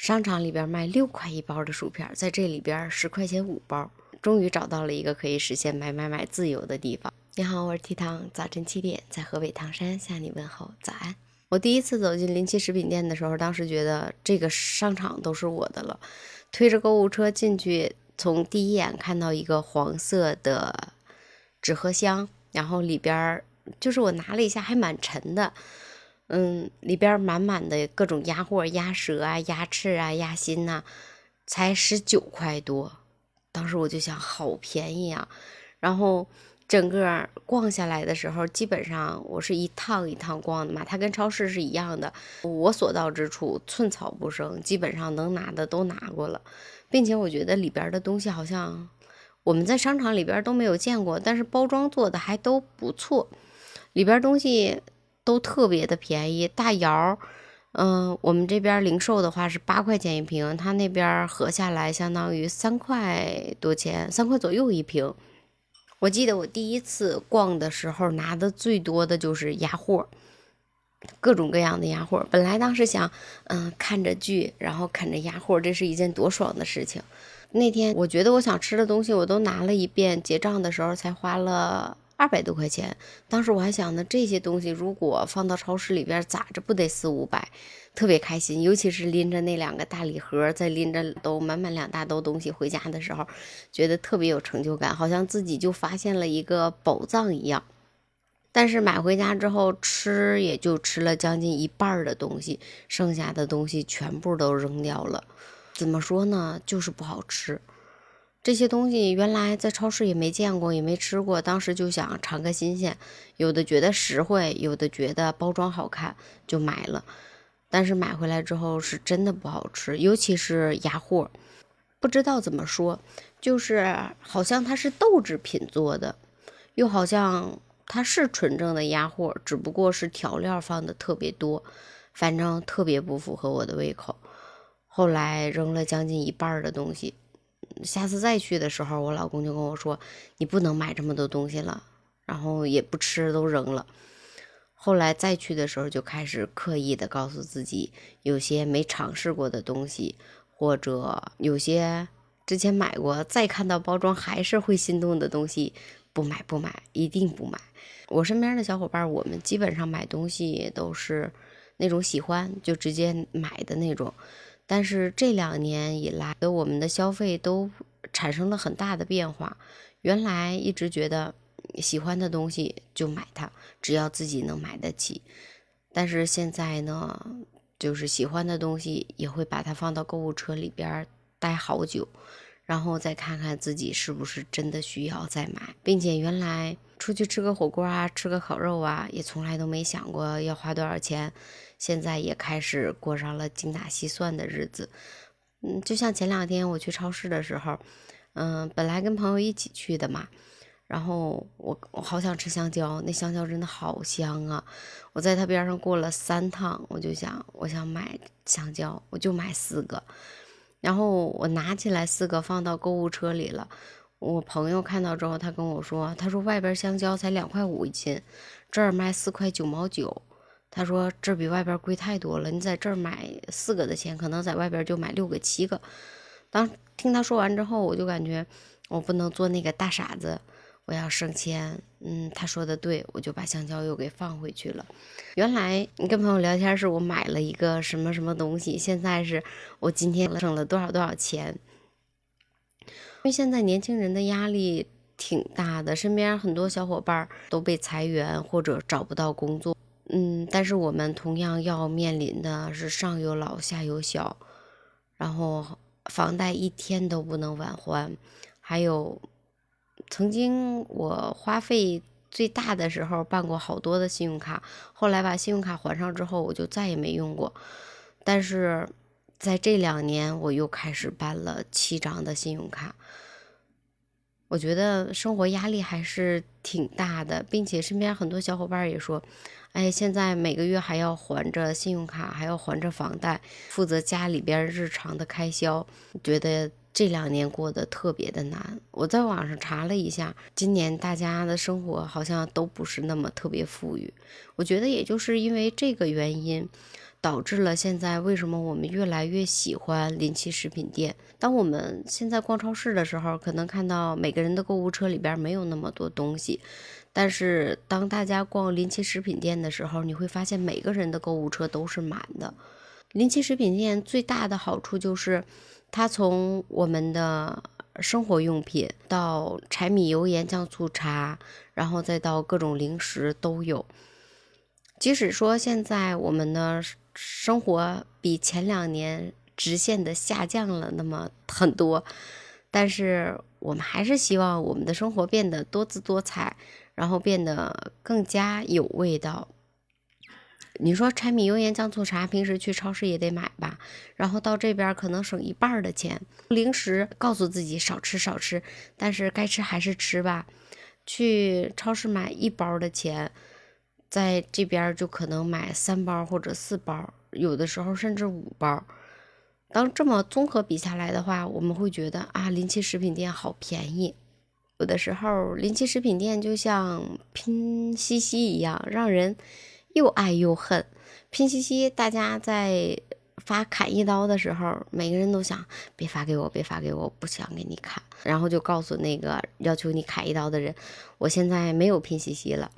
商场里边卖六块一包的薯片，在这里边十块钱五包。终于找到了一个可以实现买买买自由的地方。你好，我是 T 糖，早晨七点在河北唐山向你问候早安。我第一次走进临期食品店的时候，当时觉得这个商场都是我的了。推着购物车进去，从第一眼看到一个黄色的纸盒箱，然后里边就是我拿了一下，还蛮沉的。嗯，里边满满的各种鸭货、鸭舌啊、鸭翅啊、鸭心呐，才十九块多。当时我就想，好便宜啊！然后整个逛下来的时候，基本上我是一趟一趟逛的嘛，它跟超市是一样的。我所到之处，寸草不生，基本上能拿的都拿过了，并且我觉得里边的东西好像我们在商场里边都没有见过，但是包装做的还都不错，里边东西。都特别的便宜，大窑，嗯，我们这边零售的话是八块钱一瓶，他那边合下来相当于三块多钱，三块左右一瓶。我记得我第一次逛的时候拿的最多的就是鸭货，各种各样的鸭货。本来当时想，嗯，看着剧，然后啃着鸭货，这是一件多爽的事情。那天我觉得我想吃的东西我都拿了一遍，结账的时候才花了。二百多块钱，当时我还想呢，这些东西如果放到超市里边，咋着不得四五百？特别开心，尤其是拎着那两个大礼盒，再拎着都满满两大兜东西回家的时候，觉得特别有成就感，好像自己就发现了一个宝藏一样。但是买回家之后吃，也就吃了将近一半的东西，剩下的东西全部都扔掉了。怎么说呢？就是不好吃。这些东西原来在超市也没见过，也没吃过，当时就想尝个新鲜。有的觉得实惠，有的觉得包装好看，就买了。但是买回来之后是真的不好吃，尤其是鸭货，不知道怎么说，就是好像它是豆制品做的，又好像它是纯正的鸭货，只不过是调料放的特别多，反正特别不符合我的胃口。后来扔了将近一半的东西。下次再去的时候，我老公就跟我说：“你不能买这么多东西了，然后也不吃，都扔了。”后来再去的时候，就开始刻意的告诉自己，有些没尝试过的东西，或者有些之前买过，再看到包装还是会心动的东西，不买不买，一定不买。我身边的小伙伴，我们基本上买东西都是那种喜欢就直接买的那种。但是这两年以来，我们的消费都产生了很大的变化。原来一直觉得喜欢的东西就买它，只要自己能买得起。但是现在呢，就是喜欢的东西也会把它放到购物车里边待好久，然后再看看自己是不是真的需要再买，并且原来。出去吃个火锅啊，吃个烤肉啊，也从来都没想过要花多少钱。现在也开始过上了精打细算的日子。嗯，就像前两天我去超市的时候，嗯，本来跟朋友一起去的嘛，然后我我好想吃香蕉，那香蕉真的好香啊！我在他边上过了三趟，我就想我想买香蕉，我就买四个，然后我拿起来四个放到购物车里了。我朋友看到之后，他跟我说：“他说外边香蕉才两块五一斤，这儿卖四块九毛九。他说这比外边贵太多了。你在这儿买四个的钱，可能在外边就买六个七个。”当听他说完之后，我就感觉我不能做那个大傻子，我要省钱。嗯，他说的对，我就把香蕉又给放回去了。原来你跟朋友聊天是我买了一个什么什么东西，现在是我今天省了多少多少钱。因为现在年轻人的压力挺大的，身边很多小伙伴都被裁员或者找不到工作，嗯，但是我们同样要面临的是上有老下有小，然后房贷一天都不能晚还，还有曾经我花费最大的时候办过好多的信用卡，后来把信用卡还上之后，我就再也没用过，但是。在这两年，我又开始办了七张的信用卡。我觉得生活压力还是挺大的，并且身边很多小伙伴也说：“哎，现在每个月还要还着信用卡，还要还着房贷，负责家里边日常的开销。”觉得这两年过得特别的难。我在网上查了一下，今年大家的生活好像都不是那么特别富裕。我觉得也就是因为这个原因。导致了现在为什么我们越来越喜欢临期食品店。当我们现在逛超市的时候，可能看到每个人的购物车里边没有那么多东西，但是当大家逛临期食品店的时候，你会发现每个人的购物车都是满的。临期食品店最大的好处就是，它从我们的生活用品到柴米油盐酱醋茶，然后再到各种零食都有。即使说现在我们的生活比前两年直线的下降了那么很多，但是我们还是希望我们的生活变得多姿多彩，然后变得更加有味道。你说柴米油盐酱醋茶，平时去超市也得买吧，然后到这边可能省一半的钱。零食告诉自己少吃少吃，但是该吃还是吃吧。去超市买一包的钱。在这边就可能买三包或者四包，有的时候甚至五包。当这么综合比下来的话，我们会觉得啊，临期食品店好便宜。有的时候，临期食品店就像拼夕夕一样，让人又爱又恨。拼夕夕，大家在发砍一刀的时候，每个人都想别发给我，别发给我，不想给你砍。然后就告诉那个要求你砍一刀的人，我现在没有拼夕夕了。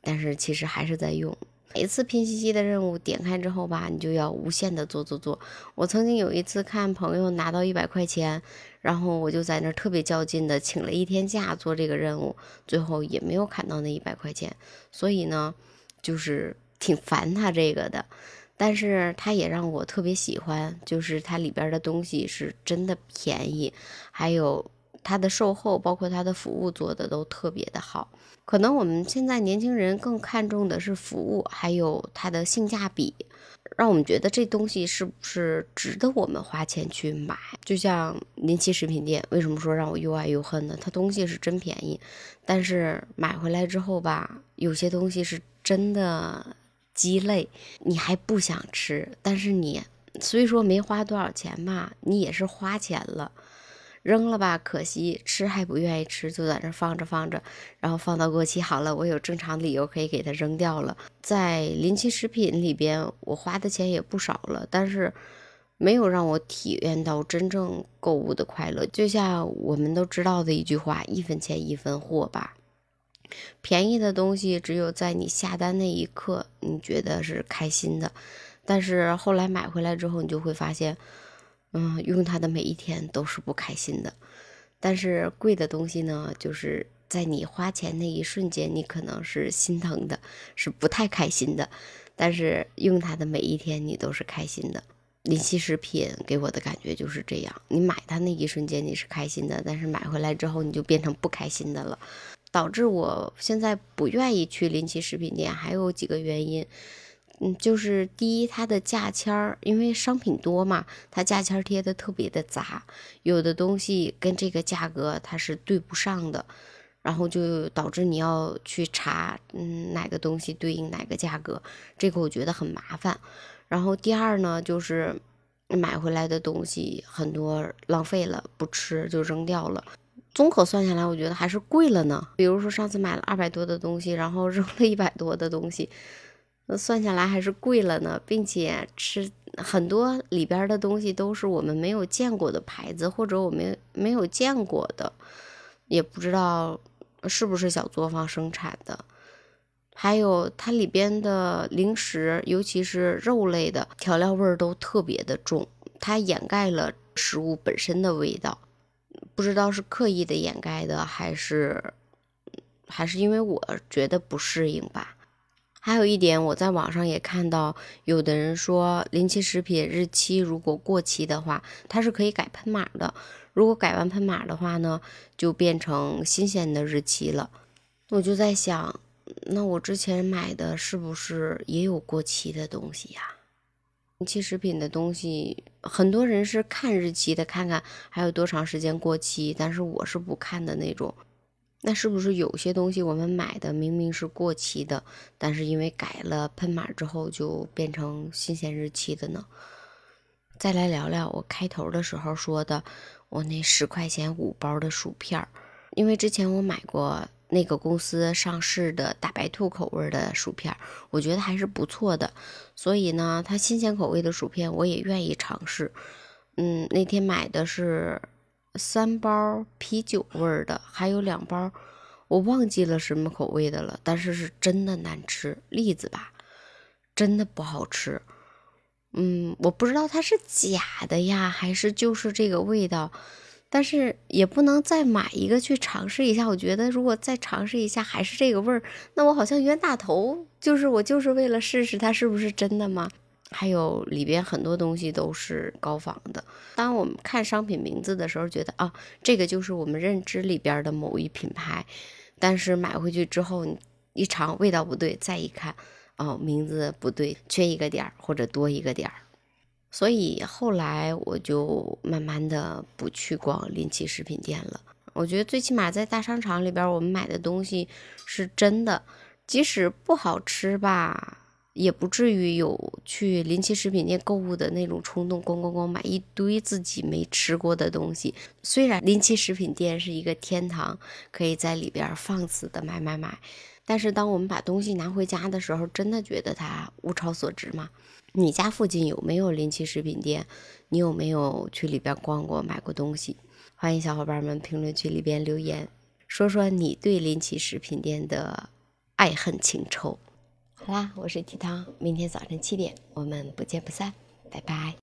但是其实还是在用。每次拼夕夕的任务点开之后吧，你就要无限的做做做。我曾经有一次看朋友拿到一百块钱，然后我就在那儿特别较劲的请了一天假做这个任务，最后也没有砍到那一百块钱。所以呢，就是挺烦他这个的，但是他也让我特别喜欢，就是它里边的东西是真的便宜，还有它的售后，包括它的服务做的都特别的好。可能我们现在年轻人更看重的是服务，还有它的性价比，让我们觉得这东西是不是值得我们花钱去买？就像临期食品店，为什么说让我又爱又恨呢？它东西是真便宜，但是买回来之后吧，有些东西是真的鸡肋，你还不想吃，但是你虽说没花多少钱吧，你也是花钱了。扔了吧，可惜吃还不愿意吃，就在那放着放着，然后放到过期好了，我有正常理由可以给它扔掉了。在临期食品里边，我花的钱也不少了，但是没有让我体验到真正购物的快乐。就像我们都知道的一句话：“一分钱一分货吧。”便宜的东西只有在你下单那一刻，你觉得是开心的，但是后来买回来之后，你就会发现。嗯，用它的每一天都是不开心的，但是贵的东西呢，就是在你花钱那一瞬间，你可能是心疼的，是不太开心的，但是用它的每一天，你都是开心的。临期食品给我的感觉就是这样，你买它那一瞬间你是开心的，但是买回来之后你就变成不开心的了，导致我现在不愿意去临期食品店，还有几个原因。嗯，就是第一，它的价签儿，因为商品多嘛，它价签贴的特别的杂，有的东西跟这个价格它是对不上的，然后就导致你要去查，嗯，哪个东西对应哪个价格，这个我觉得很麻烦。然后第二呢，就是买回来的东西很多浪费了，不吃就扔掉了。综合算下来，我觉得还是贵了呢。比如说上次买了二百多的东西，然后扔了一百多的东西。那算下来还是贵了呢，并且吃很多里边的东西都是我们没有见过的牌子，或者我们没有见过的，也不知道是不是小作坊生产的。还有它里边的零食，尤其是肉类的调料味儿都特别的重，它掩盖了食物本身的味道，不知道是刻意的掩盖的，还是还是因为我觉得不适应吧。还有一点，我在网上也看到，有的人说临期食品日期如果过期的话，它是可以改喷码的。如果改完喷码的话呢，就变成新鲜的日期了。我就在想，那我之前买的是不是也有过期的东西呀？期食品的东西，很多人是看日期的，看看还有多长时间过期，但是我是不看的那种。那是不是有些东西我们买的明明是过期的，但是因为改了喷码之后就变成新鲜日期的呢？再来聊聊我开头的时候说的，我那十块钱五包的薯片儿，因为之前我买过那个公司上市的大白兔口味的薯片，我觉得还是不错的。所以呢，它新鲜口味的薯片我也愿意尝试。嗯，那天买的是三包啤酒味的，还有两包我忘记了什么口味的了，但是是真的难吃，栗子吧，真的不好吃。嗯，我不知道它是假的呀，还是就是这个味道，但是也不能再买一个去尝试一下。我觉得如果再尝试一下还是这个味儿，那我好像冤大头，就是我就是为了试试它是不是真的吗？还有里边很多东西都是高仿的。当我们看商品名字的时候，觉得啊，这个就是我们认知里边的某一品牌，但是买回去之后一尝味道不对，再一看。哦，名字不对，缺一个点儿或者多一个点儿，所以后来我就慢慢的不去逛临期食品店了。我觉得最起码在大商场里边，我们买的东西是真的，即使不好吃吧，也不至于有去临期食品店购物的那种冲动，咣咣咣买一堆自己没吃过的东西。虽然临期食品店是一个天堂，可以在里边放肆的买买买。但是当我们把东西拿回家的时候，真的觉得它物超所值吗？你家附近有没有临期食品店？你有没有去里边逛过、买过东西？欢迎小伙伴们评论区里边留言，说说你对临期食品店的爱恨情仇。好啦，我是提汤，明天早晨七点我们不见不散，拜拜。